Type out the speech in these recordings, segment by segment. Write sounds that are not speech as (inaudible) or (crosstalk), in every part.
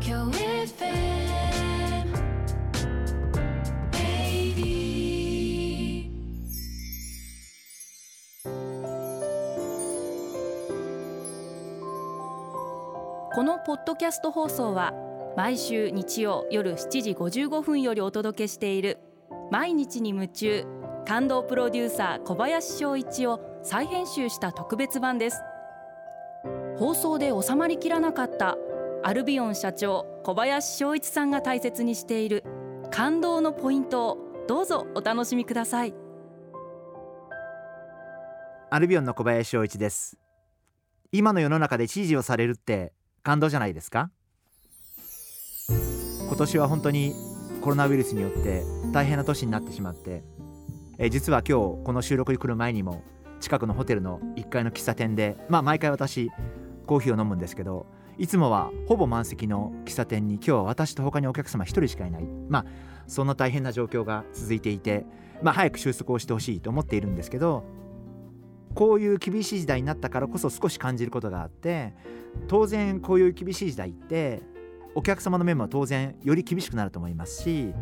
このポッドキャスト放送は毎週日曜夜7時55分よりお届けしている毎日に夢中感動プロデューサー小林翔一を再編集した特別版です。放送で収まりきらなかったアルビオン社長小林翔一さんが大切にしている感動のポイントをどうぞお楽しみください。アルビオンの小林翔一です。今の世の中で支持をされるって感動じゃないですか？今年は本当にコロナウイルスによって大変な年になってしまってえ実は今日この収録に来る前にも近くのホテルの1階の喫茶店でまあ毎回私コーヒーを飲むんですけどいつもはほぼ満席の喫茶店に今日は私と他にお客様1人しかいない。まあそんな大変な状況が続いていてまあ早く収束をしてほしいと思っているんですけどこういう厳しい時代になったからこそ少し感じることがあって当然こういう厳しい時代ってお客様の面も当然より厳しくなると思いますし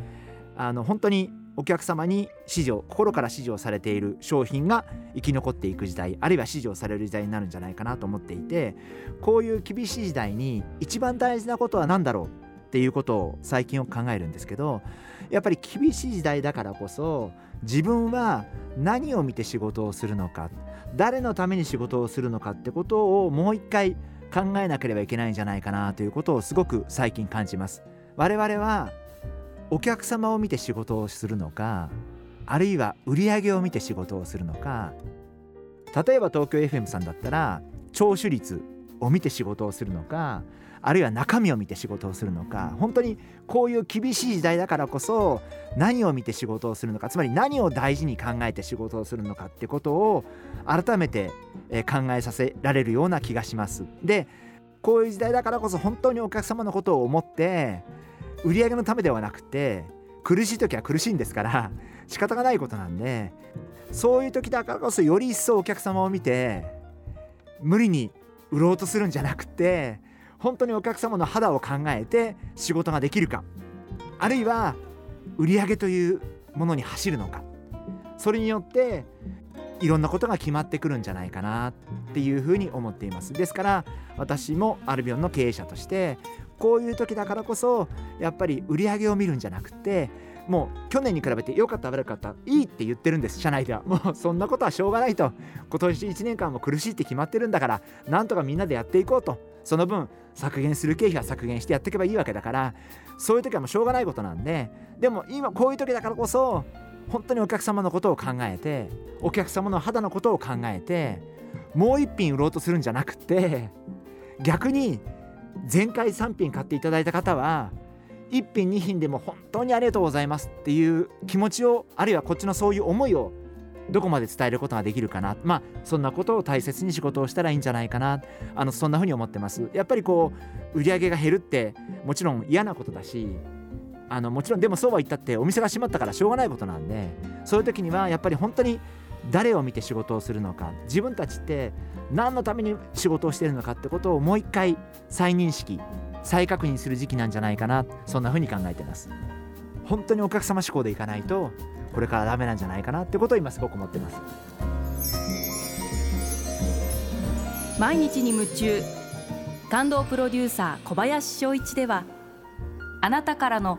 あの本当にお客様に支持を心から支持をされている商品が生き残っていく時代あるいは支持をされる時代になるんじゃないかなと思っていてこういう厳しい時代に一番大事なことは何だろうっていうことを最近を考えるんですけどやっぱり厳しい時代だからこそ自分は何を見て仕事をするのか誰のために仕事をするのかってことをもう一回考えなければいけないんじゃないかなということをすごく最近感じます。我々はお客様を見て仕事をするのかあるいは売り上げを見て仕事をするのか。例えば東京 FM さんだったら聴取率を見て仕事をするのかあるいは中身を見て仕事をするのか。本当にこういう厳しい時代だからこそ何を見て仕事をするのかつまり何を大事に考えて仕事をするのかってことを改めて考えさせられるような気がします。でこういう時代だからこそ本当にお客様のことを思って売り上げのためではなくて苦しい時は苦しいんですから (laughs) 仕方がないことなんでそういう時だからこそより一層お客様を見て無理に売ろうとするんじゃなくて本当にお客様の肌を考えて仕事ができるかあるいは売り上げというものに走るのかそれによっていろんなことが決まってくるんじゃないかなっていうふうに思っています。ですから私もアルビオンの経営者としてこういう時だからこそやっぱり売り上げを見るんじゃなくてもう去年に比べて良かった悪かったいいって言ってるんです。社内では。もうそんなことはしょうがないと。今年1年間も苦しいって決まってるんだからなんとかみんなでやっていこうと。その分削減する経費は削減してやっていけばいいわけだからそういう時はもうしょうがないことなんででも今こういう時だからこそ本当にお客様のことを考えてお客様の肌のことを考えてもう一品売ろうとするんじゃなくて逆に前回3品買っていただいた方は1品2品でも本当にありがとうございますっていう気持ちをあるいはこっちのそういう思いをどこまで伝えることができるかなまあそんなことを大切に仕事をしたらいいんじゃないかなあのそんな風に思ってます。やっぱりこう売り上げが減るってもちろん嫌なことだしあのもちろんでもそうは言ったってお店が閉まったからしょうがないことなんでそういう時にはやっぱり本当に誰を見て仕事をするのか自分たちって何のために仕事をしているのかってことをもう一回再認識再確認する時期なんじゃないかなそんな風に考えてます。本当にお客様志向でいかないとこれからダメなんじゃないかなってことを今すごく思ってます。毎日に夢中感動プロデューサー小林翔一ではあなたからの